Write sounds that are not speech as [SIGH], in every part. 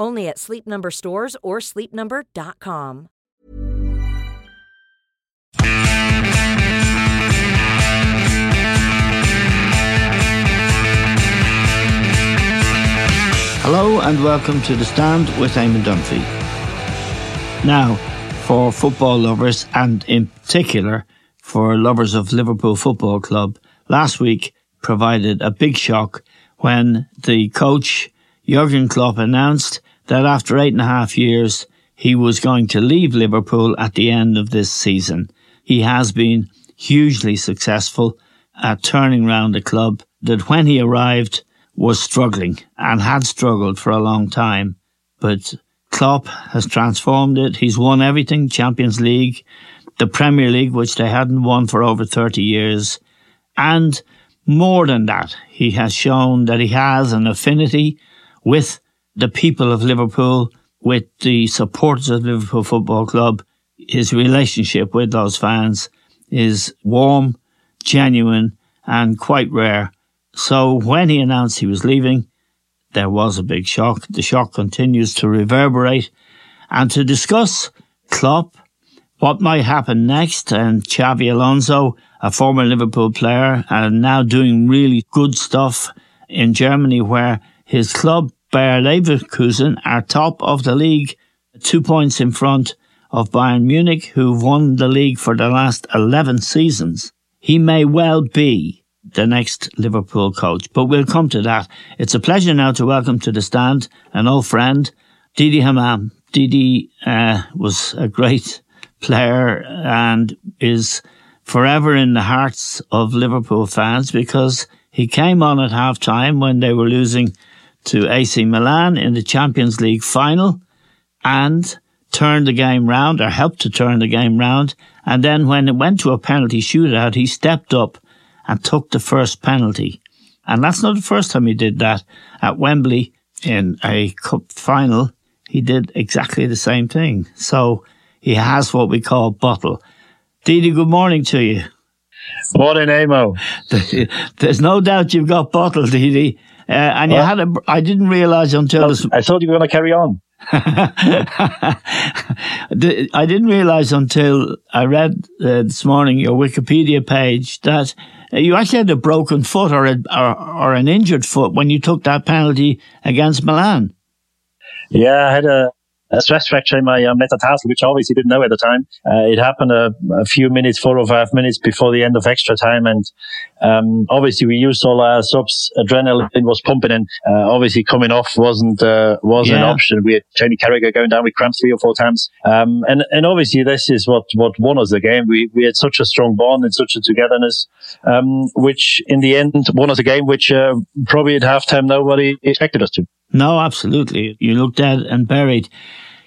Only at Sleep Number stores or sleepnumber.com. Hello and welcome to The Stand with Eamon Dunphy. Now, for football lovers and in particular for lovers of Liverpool Football Club, last week provided a big shock when the coach Jurgen Klopp announced that after eight and a half years, he was going to leave Liverpool at the end of this season. He has been hugely successful at turning around a club that when he arrived was struggling and had struggled for a long time. But Klopp has transformed it. He's won everything, Champions League, the Premier League, which they hadn't won for over 30 years. And more than that, he has shown that he has an affinity with the people of Liverpool, with the supporters of Liverpool Football Club. His relationship with those fans is warm, genuine, and quite rare. So when he announced he was leaving, there was a big shock. The shock continues to reverberate. And to discuss Klopp, what might happen next, and Xabi Alonso, a former Liverpool player, and now doing really good stuff in Germany, where his club Bayer Leverkusen are top of the league, two points in front of Bayern Munich, who've won the league for the last 11 seasons. He may well be the next Liverpool coach, but we'll come to that. It's a pleasure now to welcome to the stand an old friend, Didi Hamann. Didi uh, was a great player and is forever in the hearts of Liverpool fans because he came on at half time when they were losing to AC Milan in the Champions League final and turned the game round or helped to turn the game round. And then when it went to a penalty shootout, he stepped up and took the first penalty. And that's not the first time he did that at Wembley in a cup final. He did exactly the same thing. So he has what we call bottle. Didi, good morning to you. Morning, Amo. [LAUGHS] There's no doubt you've got bottle, Didi. Uh, and you had a, I didn't realize until this. I thought you were going to carry on. [LAUGHS] I didn't realize until I read uh, this morning your Wikipedia page that you actually had a broken foot or, a, or, or an injured foot when you took that penalty against Milan. Yeah, I had a a stress fracture in my uh, metatarsal, which I obviously didn't know at the time. Uh, it happened a, a, few minutes, four or five minutes before the end of extra time. And um, obviously we used all our subs. Adrenaline was pumping and uh, obviously coming off wasn't uh, wasn't yeah. an option. We had Jamie Carragher going down with cramps three or four times. Um, and, and obviously this is what, what won us the game. We, we had such a strong bond and such a togetherness, um, which in the end won us a game, which uh, probably at halftime nobody expected us to. No, absolutely. You look dead and buried.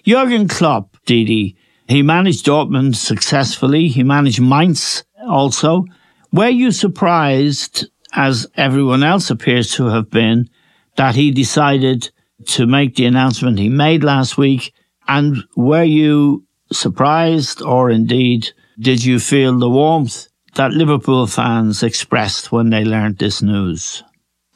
Jurgen Klopp, Didi, he managed Dortmund successfully. He managed Mainz also. Were you surprised, as everyone else appears to have been, that he decided to make the announcement he made last week? And were you surprised, or indeed, did you feel the warmth that Liverpool fans expressed when they learned this news?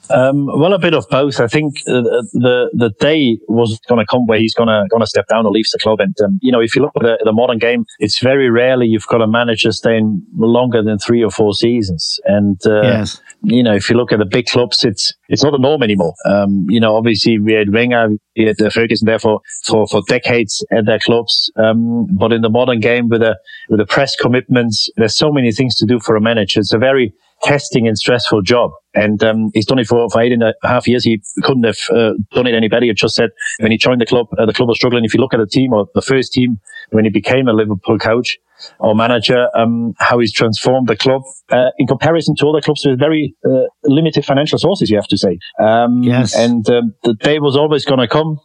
Um, well, a bit of both. I think uh, the the day was going to come where he's going to going to step down or leave the club. And um, you know, if you look at the, the, modern game, it's very rarely you've got a manager staying longer than three or four seasons. And uh, yes. you know, if you look at the big clubs, it's it's not the norm anymore. Um, you know, obviously we had Wenger, we had uh, Ferguson there for, for, for decades at their clubs. Um, but in the modern game with the with the press commitments, there's so many things to do for a manager. It's a very testing and stressful job. And um, he's done it for, for eight and a half years. He couldn't have uh, done it any better. He just said when he joined the club, uh, the club was struggling. If you look at the team or the first team when he became a Liverpool coach or manager, um, how he's transformed the club uh, in comparison to other clubs with very uh, limited financial sources, you have to say. Um, yes. And um, the day was always going to come.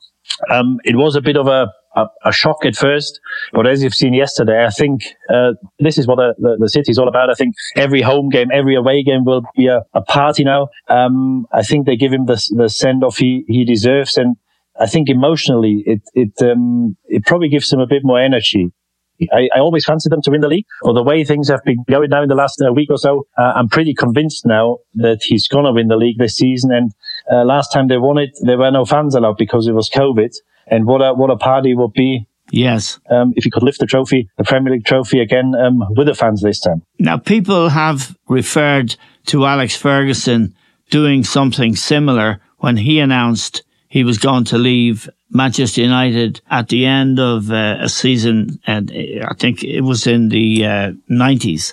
Um, it was a bit of a a, a, shock at first, but as you've seen yesterday, I think uh, this is what the, the, the city is all about. I think every home game, every away game will be a, a party now. Um, I think they give him the, the send off he, he deserves, and I think emotionally, it it um, it probably gives him a bit more energy. I, I, always fancied them to win the league. Or the way things have been going now in the last uh, week or so, uh, I'm pretty convinced now that he's going to win the league this season. And uh, last time they won it, there were no fans allowed because it was COVID. And what a what a party would be. Yes. Um, if you could lift the trophy, the Premier League trophy again um, with the fans this time. Now, people have referred to Alex Ferguson doing something similar when he announced he was going to leave Manchester United at the end of uh, a season, and I think it was in the uh, 90s.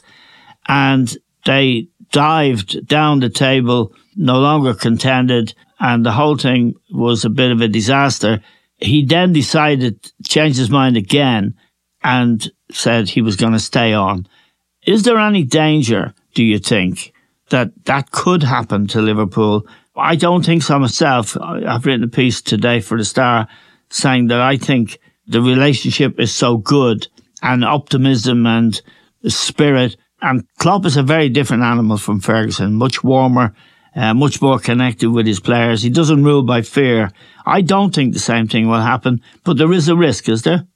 And they dived down the table, no longer contended, and the whole thing was a bit of a disaster. He then decided, changed his mind again and said he was going to stay on. Is there any danger, do you think, that that could happen to Liverpool? I don't think so myself. I've written a piece today for the Star saying that I think the relationship is so good and optimism and spirit. And Klopp is a very different animal from Ferguson, much warmer, uh, much more connected with his players. He doesn't rule by fear. I don't think the same thing will happen, but there is a risk, is there?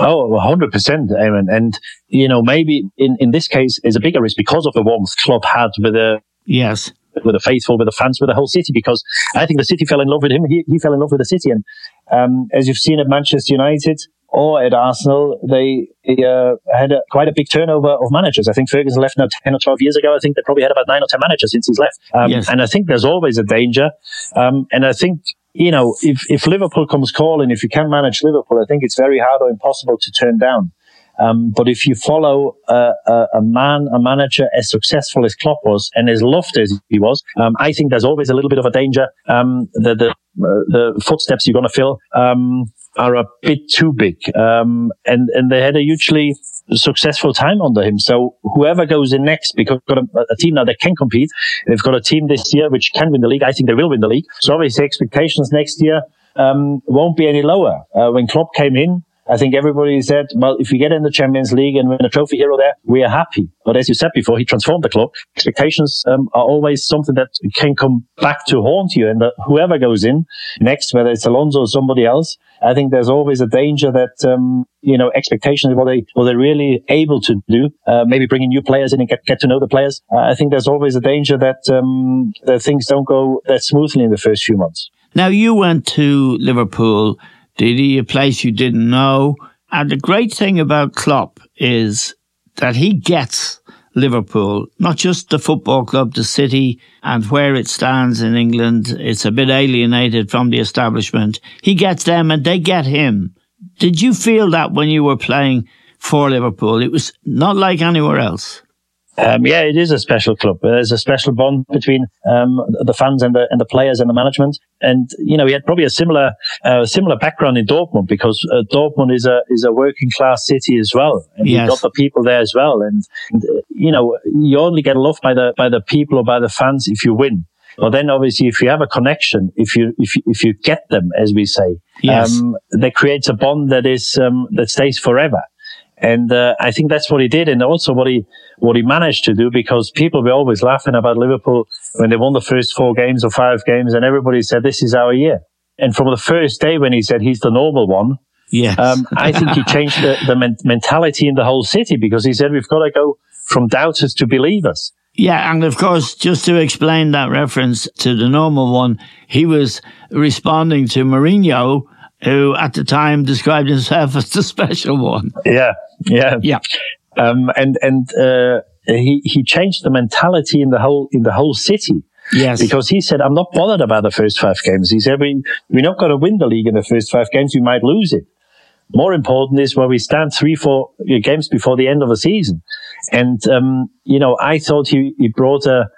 Oh, 100%, Eamon. And, you know, maybe in, in this case is a bigger risk because of the warmth Klopp had with the, yes, with the faithful, with the fans, with the whole city, because I think the city fell in love with him. He, he fell in love with the city. And, um, as you've seen at Manchester United, or at Arsenal, they uh, had a, quite a big turnover of managers. I think Ferguson left now 10 or 12 years ago. I think they probably had about nine or 10 managers since he's left. Um, yes. And I think there's always a danger. Um, and I think, you know, if, if Liverpool comes calling, if you can manage Liverpool, I think it's very hard or impossible to turn down. Um, but if you follow a, a, a, man, a manager as successful as Klopp was and as loved as he was, um, I think there's always a little bit of a danger. Um, the, the, uh, the footsteps you're going to fill, um, are a bit too big. Um, and, and they had a hugely successful time under him. So whoever goes in next, because got a, a, team now that can compete, they've got a team this year which can win the league. I think they will win the league. So obviously expectations next year, um, won't be any lower. Uh, when Klopp came in, I think everybody said, well, if we get in the Champions League and win a trophy here or there, we are happy. But as you said before, he transformed the club. Expectations um, are always something that can come back to haunt you. And whoever goes in next, whether it's Alonso or somebody else, I think there's always a danger that, um, you know, expectations, what they, what they're really able to do, uh, maybe bringing new players in and get, get to know the players. Uh, I think there's always a danger that, um, that things don't go that smoothly in the first few months. Now you went to Liverpool Didi a place you didn't know? And the great thing about Klopp is that he gets Liverpool, not just the football club, the city and where it stands in England. It's a bit alienated from the establishment. He gets them and they get him. Did you feel that when you were playing for Liverpool? It was not like anywhere else. Um, yeah, it is a special club. There's a special bond between um, the fans and the and the players and the management. And you know, he had probably a similar uh, similar background in Dortmund because uh, Dortmund is a is a working class city as well, and yes. you've got the people there as well. And, and uh, you know, you only get loved by the by the people or by the fans if you win. Well, then obviously, if you have a connection, if you if you, if you get them, as we say, yes. um, that creates a bond that is um, that stays forever. And uh, I think that's what he did, and also what he what he managed to do, because people were always laughing about Liverpool when they won the first four games or five games, and everybody said this is our year. And from the first day when he said he's the normal one, yes. Um, I think he changed the, the men- mentality in the whole city because he said we've got to go from doubters to believers. Yeah, and of course, just to explain that reference to the normal one, he was responding to Mourinho, who at the time described himself [LAUGHS] as the special one. Yeah, yeah, yeah. Um, and and uh, he, he changed the mentality in the whole, in the whole city. Yes. Because he said, I'm not bothered about the first five games. He said, we, we're not going to win the league in the first five games. We might lose it. More important is where we stand three, four games before the end of the season. And, um, you know, I thought he, he brought a,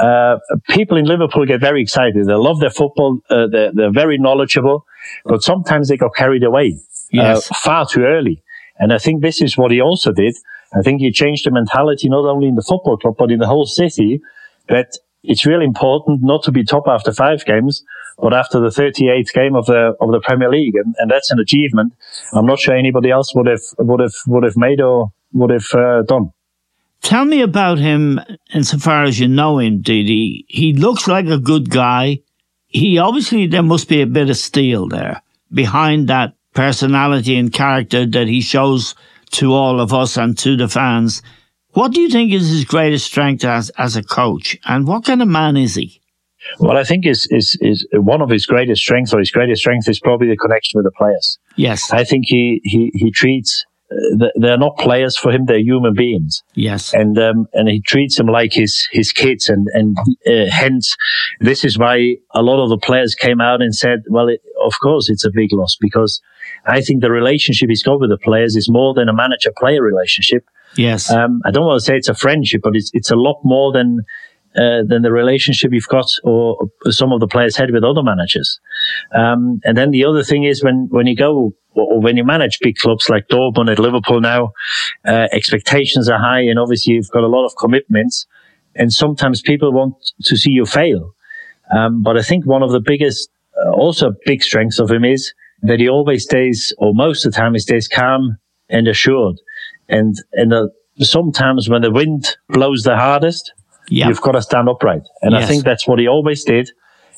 uh, people in Liverpool get very excited. They love their football. Uh, they're, they're, very knowledgeable, but sometimes they got carried away uh, far too early. And I think this is what he also did. I think he changed the mentality not only in the football club, but in the whole city that it's really important not to be top after five games, but after the 38th game of the of the Premier League, and, and that's an achievement. I'm not sure anybody else would have would have would have made or would have uh, done. Tell me about him insofar as you know him, Didi. He looks like a good guy. He obviously there must be a bit of steel there behind that personality and character that he shows to all of us and to the fans. What do you think is his greatest strength as, as a coach? And what kind of man is he? Well, I think is, is, is one of his greatest strengths or his greatest strength is probably the connection with the players. Yes. I think he, he, he treats, they're not players for him, they're human beings. Yes. And, um, and he treats them like his, his kids. And, and, uh, hence, this is why a lot of the players came out and said, well, it, of course, it's a big loss because I think the relationship he's got with the players is more than a manager player relationship. Yes. Um, I don't want to say it's a friendship, but it's, it's a lot more than, uh, than the relationship you've got or some of the players had with other managers. Um, and then the other thing is when, when you go or when you manage big clubs like Dortmund at Liverpool now, uh, expectations are high and obviously you've got a lot of commitments and sometimes people want to see you fail. Um, but I think one of the biggest, uh, also big strengths of him is that he always stays, or most of the time he stays calm and assured. And, and uh, sometimes when the wind blows the hardest, yeah. you've got to stand upright. And yes. I think that's what he always did.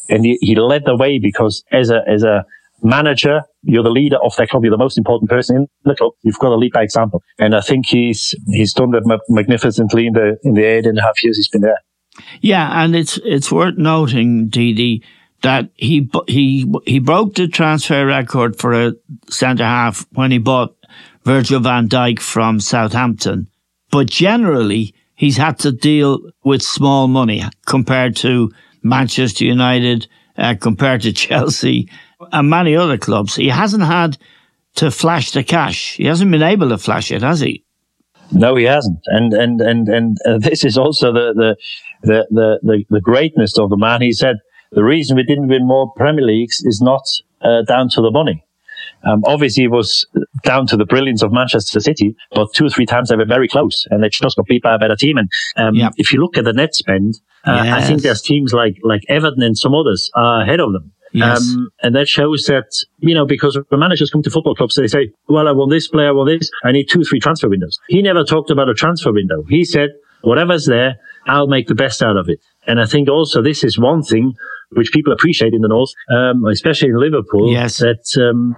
And he, he led the way because as a, as a manager, you're the leader of that club. You're the most important person in the club. You've got to lead by example. And I think he's, he's done that magnificently in the, in the eight and a half years he's been there. Yeah. And it's, it's worth noting, Didi, that he, he, he broke the transfer record for a centre half when he bought Virgil van Dijk from Southampton. But generally, he's had to deal with small money compared to Manchester United, uh, compared to [LAUGHS] Chelsea and many other clubs. He hasn't had to flash the cash. He hasn't been able to flash it, has he? No, he hasn't. And and and and uh, [LAUGHS] this is also the, the the the the the greatness of the man. He said the reason we didn't win more Premier Leagues is not uh, down to the money. Um, obviously, it was down to the brilliance of Manchester City, but two or three times they were very close, and they just got beat by a better team. And um, yep. if you look at the net spend, uh, yes. I think there's teams like like Everton and some others are ahead of them. Yes. Um, and that shows that, you know, because when managers come to football clubs, they say, well, I want this player, I want this. I need two, three transfer windows. He never talked about a transfer window. He said, whatever's there, I'll make the best out of it. And I think also this is one thing which people appreciate in the North, um, especially in Liverpool, yes. that, um,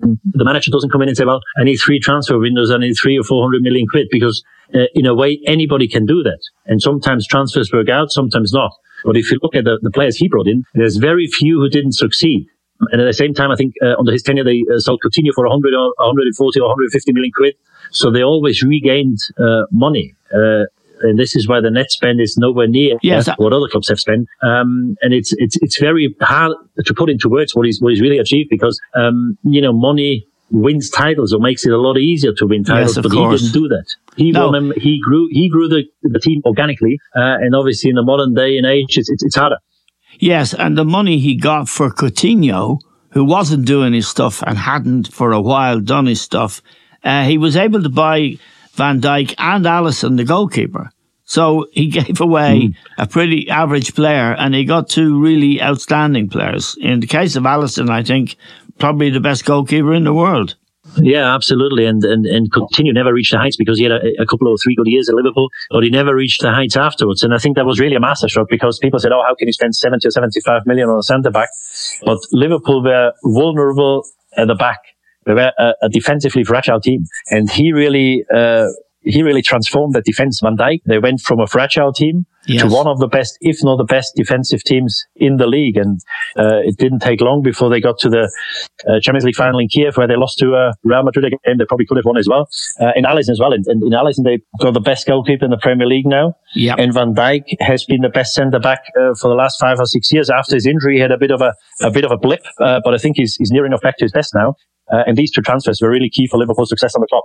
the manager doesn't come in and say, well, I need three transfer windows, I need three or 400 million quid because uh, in a way, anybody can do that. And sometimes transfers work out, sometimes not. But if you look at the, the players he brought in, there's very few who didn't succeed. And at the same time, I think uh, under his tenure, they uh, sold Coutinho for 100 or 140 or 150 million quid. So they always regained uh, money. Uh, and this is why the net spend is nowhere near yes. what other clubs have spent. Um, and it's it's it's very hard to put into words what he's what he's really achieved because um, you know money wins titles or makes it a lot easier to win titles, yes, but course. he didn't do that. He no. won them. He grew. He grew the, the team organically, uh, and obviously in the modern day and age, it's, it's, it's harder. Yes, and the money he got for Coutinho, who wasn't doing his stuff and hadn't for a while done his stuff, uh, he was able to buy Van Dijk and Alisson, the goalkeeper. So he [LAUGHS] gave away mm. a pretty average player and he got two really outstanding players. In the case of Alisson, I think probably the best goalkeeper in the world. Yeah, absolutely. And, and, and Coutinho never reached the heights because he had a, a, couple of three good years at Liverpool, but he never reached the heights afterwards. And I think that was really a masterstroke because people said, Oh, how can you spend 70 or 75 million on a centre back? But Liverpool were vulnerable at the back. They were a, a defensively fragile team. And he really, uh, he really transformed the defense. Van Dijk, they went from a fragile team yes. to one of the best, if not the best defensive teams in the league. And uh, it didn't take long before they got to the uh, Champions League final in Kiev, where they lost to uh, Real Madrid again. They probably could have won as well. Uh, in Alisson as well. And, and in Alisson, they got the best goalkeeper in the Premier League now. Yep. And Van Dijk has been the best centre back uh, for the last five or six years. After his injury, he had a bit of a, a bit of a blip, uh, but I think he's, he's near enough back to his best now. and these two transfers were really key for Liverpool's success on the club.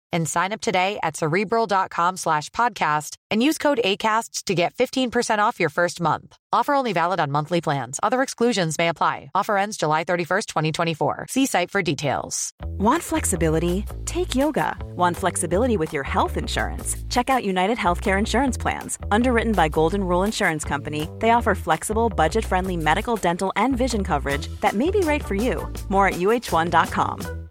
and sign up today at cerebral.com slash podcast and use code ACasts to get 15% off your first month. Offer only valid on monthly plans. Other exclusions may apply. Offer ends July 31st, 2024. See site for details. Want flexibility? Take yoga. Want flexibility with your health insurance? Check out United Healthcare Insurance Plans. Underwritten by Golden Rule Insurance Company, they offer flexible, budget friendly medical, dental, and vision coverage that may be right for you. More at uh1.com.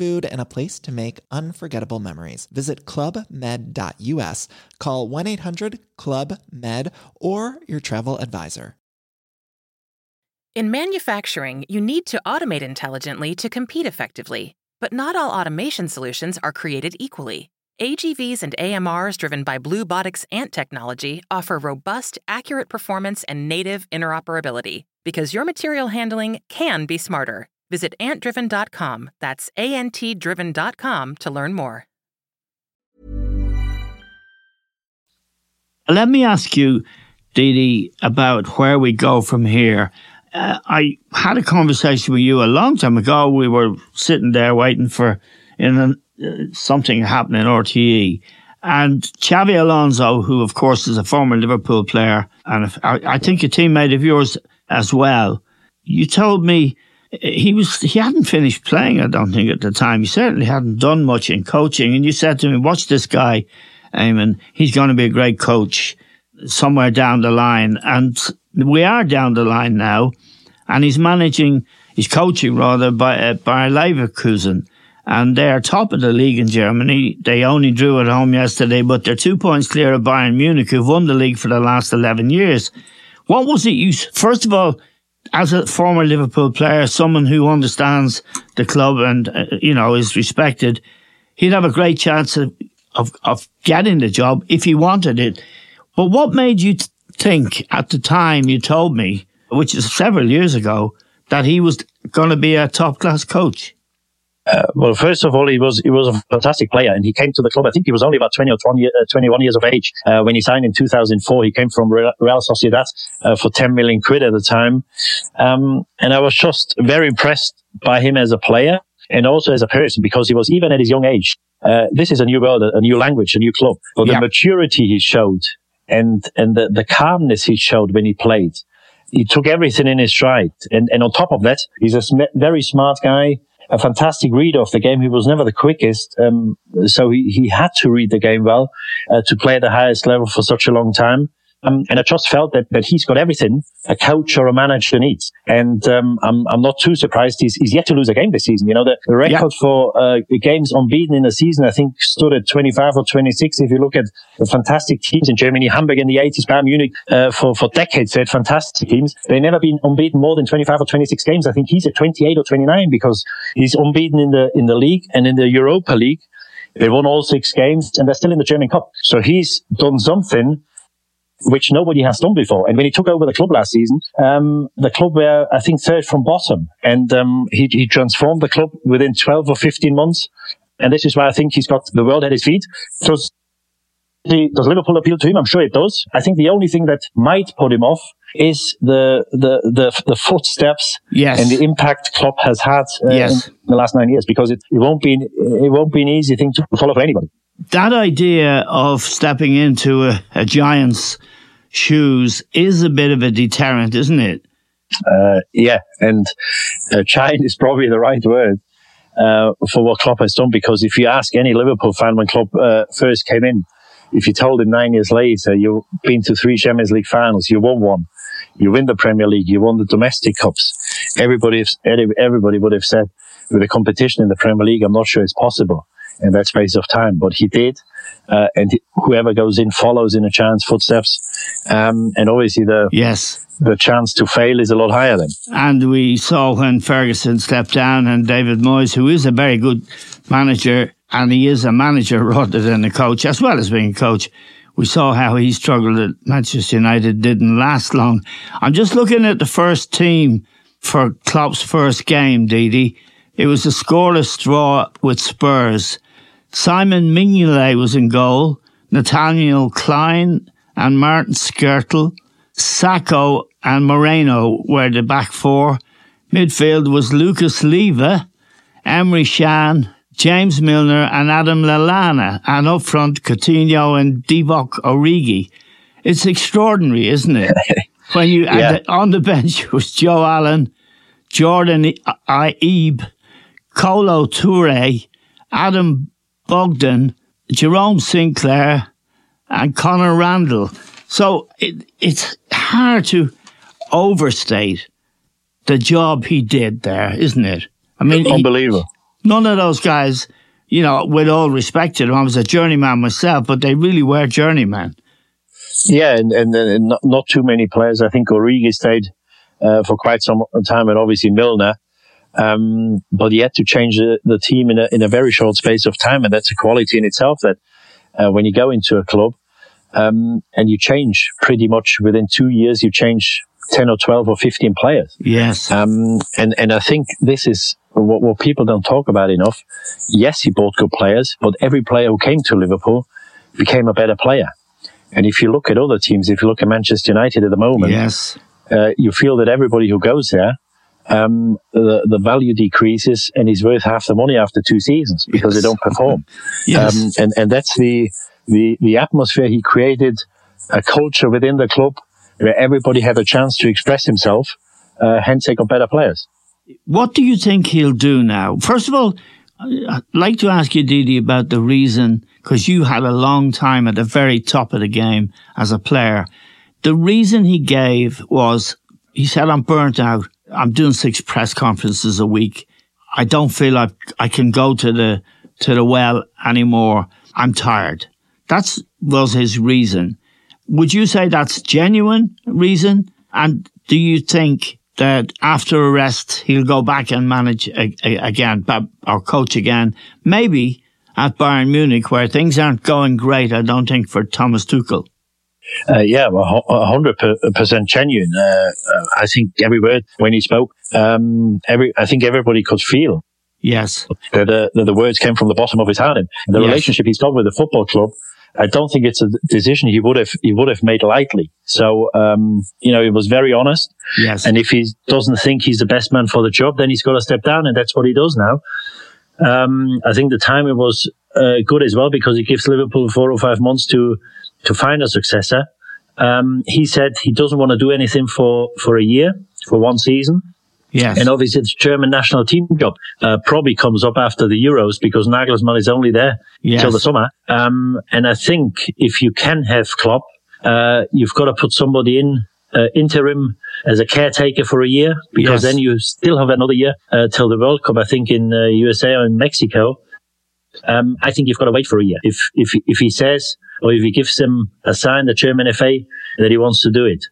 food, and a place to make unforgettable memories. Visit clubmed.us, call 1 800 Club Med, or your travel advisor. In manufacturing, you need to automate intelligently to compete effectively, but not all automation solutions are created equally. AGVs and AMRs driven by Bluebotics Ant technology offer robust, accurate performance and native interoperability because your material handling can be smarter. Visit antdriven.com, that's A N T driven.com to learn more. Let me ask you, Didi, about where we go from here. Uh, I had a conversation with you a long time ago. We were sitting there waiting for in uh, something happening in RTE. And Xabi Alonso, who of course is a former Liverpool player and I think a teammate of yours as well, you told me he was he hadn't finished playing. I don't think at the time. He certainly hadn't done much in coaching. And you said to me, "Watch this guy, Eamon. He's going to be a great coach somewhere down the line." And we are down the line now, and he's managing, he's coaching rather by uh, Bayer Leverkusen. And they are top of the league in Germany. They only drew at home yesterday, but they're two points clear of Bayern Munich, who've won the league for the last 11 years. What was it you, first of all, as a former Liverpool player, someone who understands the club and uh, you know is respected, he'd have a great chance of, of, of getting the job if he wanted it. But what made you think at the time you told me, which is several years ago, that he was going to be a top class coach? Uh, well, first of all, he was he was a fantastic player, and he came to the club. I think he was only about 20 or 20, uh, 21 years of age uh, when he signed in 2004. He came from Real Sociedad uh, for 10 million quid at the time, um, and I was just very impressed by him as a player and also as a person because he was even at his young age. Uh, this is a new world, a new language, a new club. But yeah. the maturity he showed and and the, the calmness he showed when he played, he took everything in his stride. And and on top of that, he's a sm- very smart guy a fantastic reader of the game. He was never the quickest, um, so he, he had to read the game well uh, to play at the highest level for such a long time. Um, and I just felt that, that he's got everything a coach or a manager needs. And um, I'm, I'm not too surprised he's, he's yet to lose a game this season. You know, the, the record yeah. for uh, games unbeaten in a season, I think, stood at 25 or 26. If you look at the fantastic teams in Germany, Hamburg in the 80s, Bayern Munich, uh, for, for decades, they had fantastic teams. They've never been unbeaten more than 25 or 26 games. I think he's at 28 or 29 because he's unbeaten in the, in the league and in the Europa League. They won all six games and they're still in the German Cup. So he's done something which nobody has done before. And when he took over the club last season, um, the club were, I think, third from bottom. And um, he, he transformed the club within 12 or 15 months. And this is why I think he's got the world at his feet. Does, does Liverpool appeal to him? I'm sure it does. I think the only thing that might put him off is the the the, the footsteps yes. and the impact Klopp has had uh, yes. in the last nine years because it, it won't be it won't be an easy thing to follow for anybody. That idea of stepping into a, a giant's shoes is a bit of a deterrent, isn't it? Uh, yeah, and uh, giant is probably the right word. Uh, for what Klopp has done, because if you ask any Liverpool fan when Klopp uh, first came in, if you told him nine years later you've been to three Champions League finals, you won one, you win the Premier League, you won the domestic cups, everybody everybody would have said with the competition in the Premier League, I'm not sure it's possible in that space of time, but he did. Uh, and whoever goes in follows in a chance footsteps. Um, and obviously the, yes, the chance to fail is a lot higher then. And we saw when Ferguson stepped down and David Moyes, who is a very good manager, and he is a manager [LAUGHS] rather than a coach, as well as being a coach. We saw how he struggled at Manchester United, didn't last long. I'm just looking at the first team for Klopp's first game, Didi. It was a scoreless draw with Spurs. Simon Mignolet was in goal, Nathaniel Clyne and Martin Skrtel, Sakho and Moreno were the back four. Midfield was Lucas Leiva, Emre Can, James Milner and Adam Lallana, and up front Coutinho and Divock Origi. It's extraordinary, isn't it? [LAUGHS] when you yeah. the, on the bench [LAUGHS] was Joe Allen, Jordan Ibe, Kolo Toure, Adam Bogdan, Jerome Sinclair, and Connor Randall. So it, it's hard to overstate the job he did there, isn't it? I mean, unbelievable. He, none of those guys, you know, with all respect to them, I was a journeyman myself, but they really were journeymen. Yeah, and, and, and not, not, too many players. I think Origi stayed uh, for quite some time, and obviously Milner. Um, but he had to change the, the, team in a, in a very short space of time. And that's a quality in itself that uh, when you go into a club um, and you change pretty much within two years, you change 10 or 12 or 15 players. Yes. Um, and, and I think this is what, what people don't talk about enough. Yes, he bought good players, but every player who came to Liverpool became a better player. And if you look at other teams, if you look at Manchester United at the moment, yes, uh, you feel that everybody who goes there um, the, the value decreases and he's worth half the money after two seasons because yes. they don't perform. [LAUGHS] yes. Um, and, and that's the, the, the atmosphere he created, a culture within the club where everybody had a chance to express himself. Uh, hence they got better players. What do you think he'll do now? First of all, I'd like to ask you, Didi, about the reason, because you had a long time at the very top of the game as a player. The reason he gave was, he said, I'm burnt out. I'm doing six press conferences a week. I don't feel like I can go to the to the well anymore. I'm tired. That was his reason. Would you say that's genuine reason? And do you think that after arrest he'll go back and manage a, a, again or coach again? Maybe at Bayern Munich where things aren't going great. I don't think for Thomas Tuchel. Uh, yeah, well, hundred percent genuine. Uh, uh, I think every word when he spoke, um, every I think everybody could feel. Yes, that, uh, that the words came from the bottom of his heart, and the yes. relationship he's got with the football club. I don't think it's a decision he would have he would have made lightly. So um, you know, he was very honest. Yes, and if he doesn't think he's the best man for the job, then he's got to step down, and that's what he does now. Um, I think the timing was uh, good as well because it gives Liverpool four or five months to to find a successor. Um, he said he doesn't want to do anything for, for a year, for one season. Yes. And obviously the German national team job. Uh, probably comes up after the Euros because Nagelsmann is only there yes. till the summer. Um, and I think if you can have Klopp, uh, you've got to put somebody in uh, interim as a caretaker for a year because yes. then you still have another year uh, till the World Cup. I think in USA uh, or in Mexico. Um, I think you've got to wait for a year. If if if he says or if he gives them a sign, the German FA, that he wants to do it.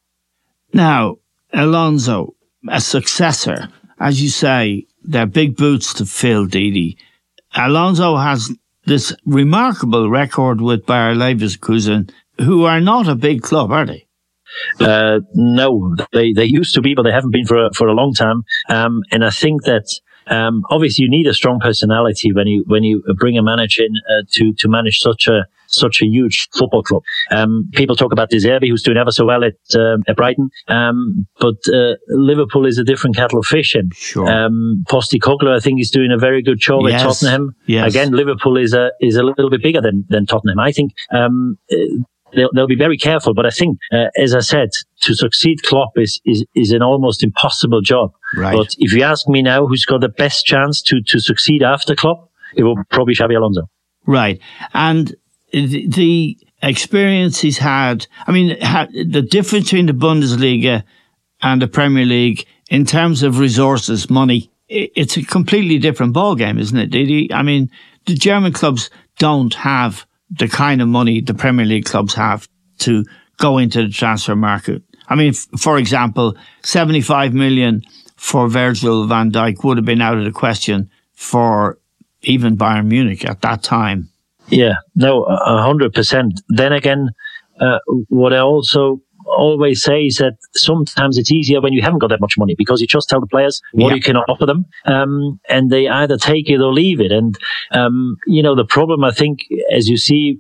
Now, Alonso, a successor, as you say, they're big boots to fill, Didi. Alonso has this remarkable record with Bayer Leverkusen, who are not a big club, are they? Uh, no, they, they used to be, but they haven't been for a, for a long time. Um, and I think that um, obviously you need a strong personality when you when you bring a manager in uh, to to manage such a such a huge football club. Um, people talk about De Zerbi, who's doing ever so well at, uh, at Brighton. Um, but uh, Liverpool is a different kettle of fish. And sure. um, Postecoglou, I think, is doing a very good job yes. at Tottenham. Yes. Again, Liverpool is a is a little bit bigger than than Tottenham. I think. Um, They'll, they'll, be very careful, but I think, uh, as I said, to succeed Klopp is, is, is an almost impossible job. Right. But if you ask me now, who's got the best chance to, to succeed after Klopp, it will probably Xabi Alonso. Right. And the experience he's had, I mean, the difference between the Bundesliga and the Premier League in terms of resources, money, it's a completely different ballgame, isn't it? Didi I mean, the German clubs don't have the kind of money the Premier League clubs have to go into the transfer market. I mean, for example, 75 million for Virgil van Dijk would have been out of the question for even Bayern Munich at that time. Yeah, no, a hundred percent. Then again, uh, what I also always say is that sometimes it's easier when you haven't got that much money because you just tell the players what yeah. you can offer them, um, and they either take it or leave it. And um, you know the problem, I think, as you see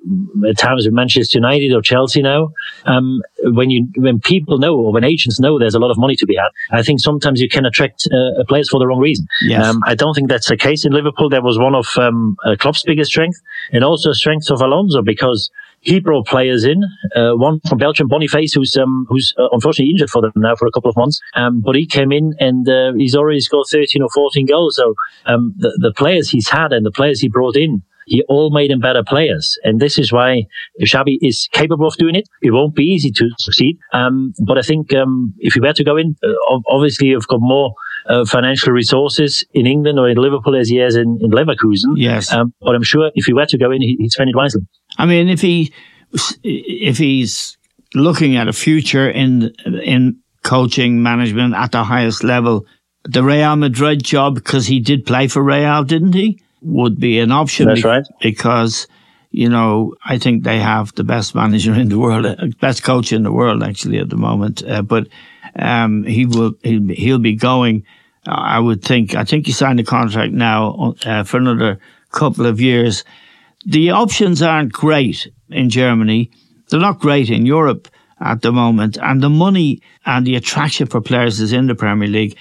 at times with Manchester United or Chelsea now, um, when you when people know or when agents know there's a lot of money to be had, I think sometimes you can attract uh, players for the wrong reason. Yes. Um, I don't think that's the case in Liverpool. That was one of um, Klopp's biggest strength, and also strength of Alonso because he brought players in, uh, one from Belgium, Boniface, who's um, who's uh, unfortunately injured for them now for a couple of months. Um, but he came in and uh, he's already scored 13 or 14 goals. So um, the, the players he's had and the players he brought in, he all made them better players. And this is why Xabi is capable of doing it. It won't be easy to succeed. Um, but I think um, if you were to go in, uh, obviously you've got more uh, financial resources in England or in Liverpool as he has in, in Leverkusen. Yes. Um, but I'm sure if he were to go in, he'd spend it wisely. I mean, if he if he's looking at a future in in coaching management at the highest level, the Real Madrid job because he did play for Real, didn't he? Would be an option. That's be- right. Because you know, I think they have the best manager in the world, uh, best coach in the world actually at the moment. Uh, but um, he will he'll, he'll be going. Uh, I would think. I think he signed a contract now uh, for another couple of years the options aren't great in Germany. They're not great in Europe at the moment. And the money and the attraction for players is in the Premier League.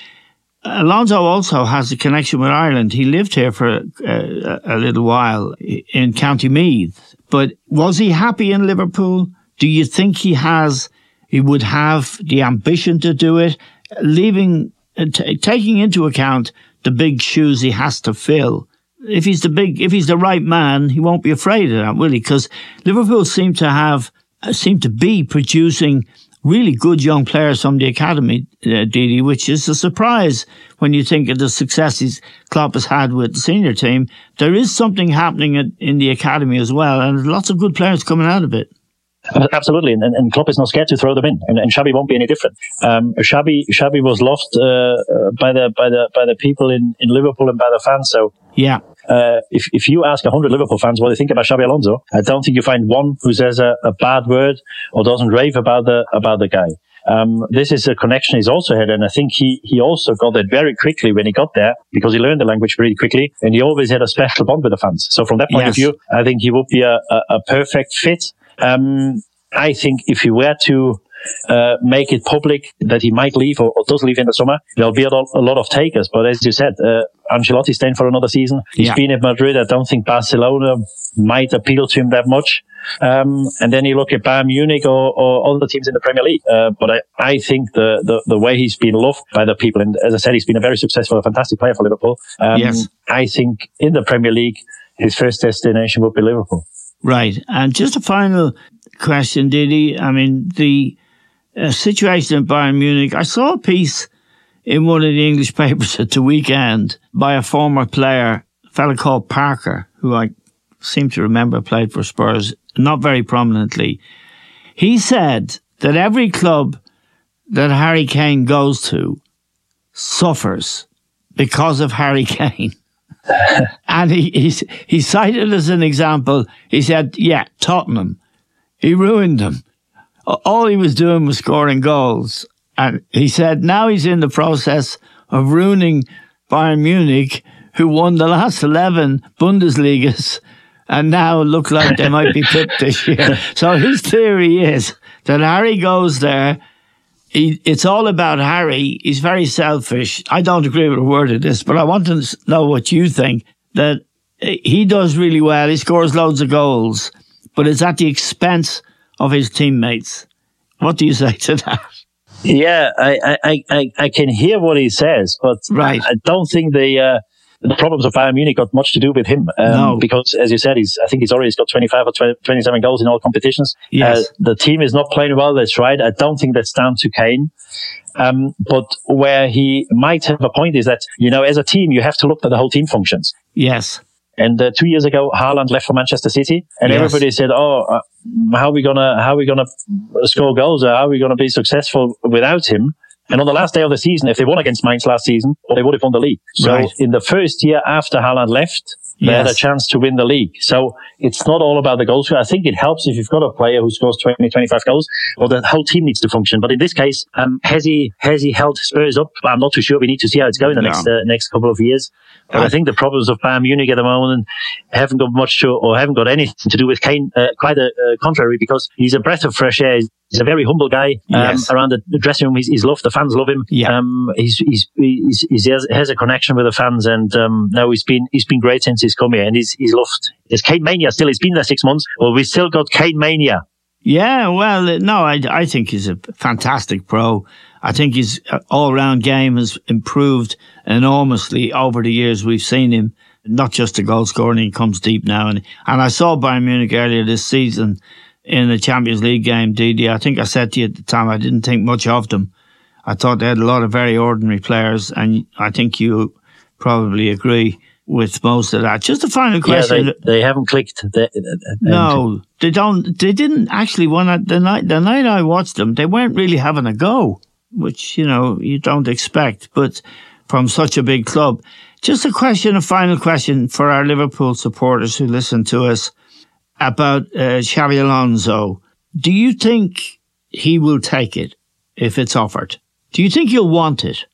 Alonso also has a connection with Ireland. He lived here for a, a little while in County Meath. But was he happy in Liverpool? Do you think he has, he would have the ambition to do it? Leaving, t- taking into account the big shoes he has to fill if he's the big, if he's the right man, he won't be afraid of that, will he? Because Liverpool seem to have, uh, seem to be producing really good young players from the academy, uh, Didi, which is a surprise when you think of the successes Klopp has had with the senior team. There is something happening at, in the academy as well, and lots of good players coming out of it. Absolutely, and, and Klopp is not scared to throw them in, and, and Xabi won't be any different. Um, Xabi, Xabi was loved uh, uh, by the by the by the people in, in Liverpool and by the fans. So yeah, uh, if if you ask hundred Liverpool fans what they think about Xabi Alonso, I don't think you find one who says a, a bad word or doesn't rave about the about the guy. Um, this is a connection he's also had, and I think he he also got that very quickly when he got there because he learned the language very quickly, and he always had a special bond with the fans. So from that point yes. of view, I think he would be a, a, a perfect fit. Um, I think if he were to uh, make it public that he might leave or, or, does leave in the summer, there'll be a lot, a lot of takers. But as you said, uh, Ancelotti staying for another season. He's yeah. been at Madrid. I don't think Barcelona might appeal to him that much. Um, and then you look at Bayern Munich or, or other teams in the Premier League. Uh, but I, I think the, the, the, way he's been loved by the people, and as I said, he's been a very successful, a fantastic player for Liverpool. Um, yes. I think in the Premier League, his first destination would be Liverpool. Right. And just a final question, Didi. I mean, the uh, situation in Bayern Munich, I saw a piece in one of the English [LAUGHS] papers at the weekend by a former player, a fellow called Parker, who I seem to remember played for Spurs, not very prominently. He said that every club that Harry Kane goes to suffers because of Harry [LAUGHS] Kane. [LAUGHS] and he, he, he cited as an example, he said, yeah, Tottenham He ruined them. All he was doing was scoring goals. And he said now he's in the process of ruining Bayern Munich, who won the last 11 Bundesligas and now look like they might be pipped this year. [LAUGHS] So his theory is that Harry goes there. He, it's all about Harry. He's very selfish. I don't agree with a word of this, but I want to know what you think that he does really well. He scores loads of goals, but it's at the expense of his teammates. What do you say to that? Yeah, I, I, I, I can hear what he says, but right. I don't think the uh, the problems of Bayern Munich got much to do with him. Um, no. Because, as you said, he's I think he's already got 25 or 20, 27 goals in all competitions. Yes. Uh, the team is not playing well. That's right. I don't think that's down to Kane. Um, but where he might have a point is that, you know, as a team, you have to look at the whole team functions. Yes. And uh, two years ago, Haaland left for Manchester City, and Yes. everybody said, "Oh, uh, how are we gonna how are we gonna score goals? Or how are we gonna be successful without him?" And on the last day of the season, if they won against Mainz last season, they would have won the league. So Right. in the first year after Haaland left, they had a chance to win the league. So it's not all about the goals. I think it helps if you've got a player who scores 20, 25 goals, or the whole team needs to function. But in this case, um, has he has he held Spurs up? I'm not too sure. We need to see how it's going the No. next uh, next couple of years. But I think the problems of Bayern Munich at the moment haven't got much to, or haven't got anything to do with Kane. Uh, quite the uh, contrary, because he's a breath of fresh air. He's a very humble guy. Um, Yes. Around the dressing room, he's, he's loved. The fans love him. Yeah. Um, he's, he's, he's, he's, he has, has a connection with the fans, and um, now he's been he's been great since he's come here, and he's he's loved. There's Kane mania still. He's been there six months. Well, we've still got Kane mania. Yeah, well, uh, no, I, I think he's a fantastic pro. I think his uh, all round game has improved enormously over the years we've seen him. Not just a goal scoring, he comes deep now. And, and I saw Bayern Munich earlier this season in the Champions League game, Didi. I think I said to you at the time, I didn't think much of them. I thought they had a lot of very ordinary players, and I think you probably agree with most of that. Just a final question. Yeah, they, they haven't clicked. They, uh, uh, uh, No, they don't. They didn't actually. When I, the night the night I watched them, they weren't really having a go, which you know you don't expect. But from such a big club, just a question, a final question for our Liverpool supporters who listen to us about uh, Xabi Alonso. Do you think he will take it if it's offered? Do you think he'll want it?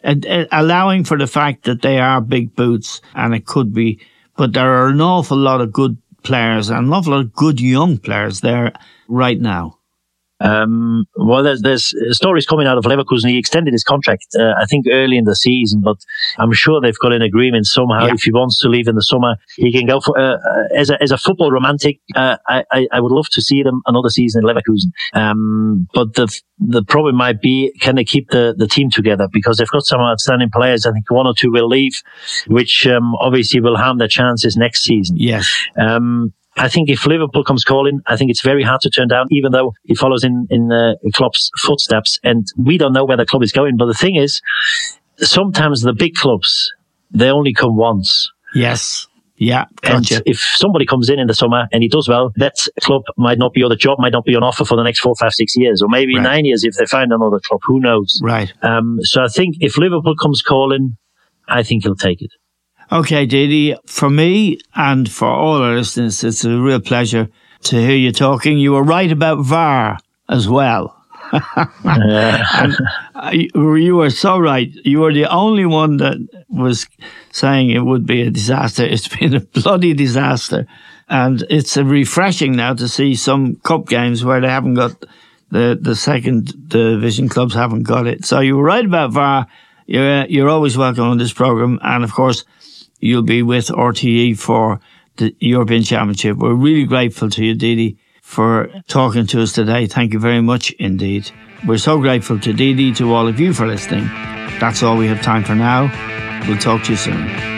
And, uh, allowing for the fact that they are big boots and it could be, but there are an awful lot of good players and an awful lot of good young players there right now. Um, well, there's, there's stories coming out of Leverkusen. He extended his contract, uh, I think, early in the season, but I'm sure they've got an agreement somehow. Yeah. If he wants to leave in the summer, he can go for. Uh, uh, as a as a football romantic, uh, I, I I would love to see them another season in Leverkusen. Um, but the the problem might be can they keep the the team together because they've got some outstanding players. I think one or two will leave, which um, obviously will harm their chances next season. Yes. Um, I think if Liverpool comes calling, I think it's very hard to turn down, even though he follows in in uh, Klopp's footsteps, and we don't know where the club is going. But the thing is, sometimes the big clubs they only come once. Yes. Yeah. And Gotcha. if somebody comes in in the summer and he does well, that club might not be, or the job might not be on offer for the next four, five, six years, or maybe Right. nine years if they find another club. Who knows? Right. Um, so I think if Liverpool comes calling, I think he'll take it. Okay, Didi, for me and for all our listeners, it's a real pleasure to hear you talking. You were right about VAR as well. [LAUGHS] and uh, you were so right. You were the only one that was saying it would be a disaster. [LAUGHS] It's been a bloody disaster. And it's a refreshing now to see some cup games where they haven't got the, the second division clubs haven't got it. So you were right about VAR. You're, you're always welcome on this program. And of course, you'll be with RTE for the European Championship. We're really grateful to you, Didi, for talking to us today. Thank you very much indeed. We're so grateful to Didi, to all of you for listening. That's all we have time for now. We'll talk to you soon.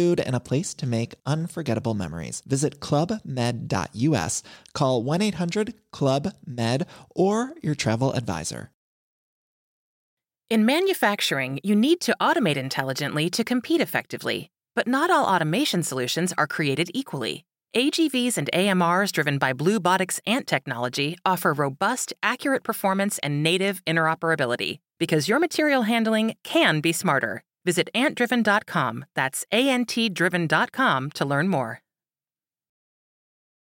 food, and a place to make unforgettable memories. Visit clubmed.us, call 1 800 Club Med, or your travel advisor. In manufacturing, you need to automate intelligently to compete effectively. But not all automation solutions are created equally. AGVs and AMRs driven by Bluebotics ANT technology offer robust, accurate performance and native interoperability because your material handling can be smarter. Visit antdriven.com, that's A N T driven.com to learn more.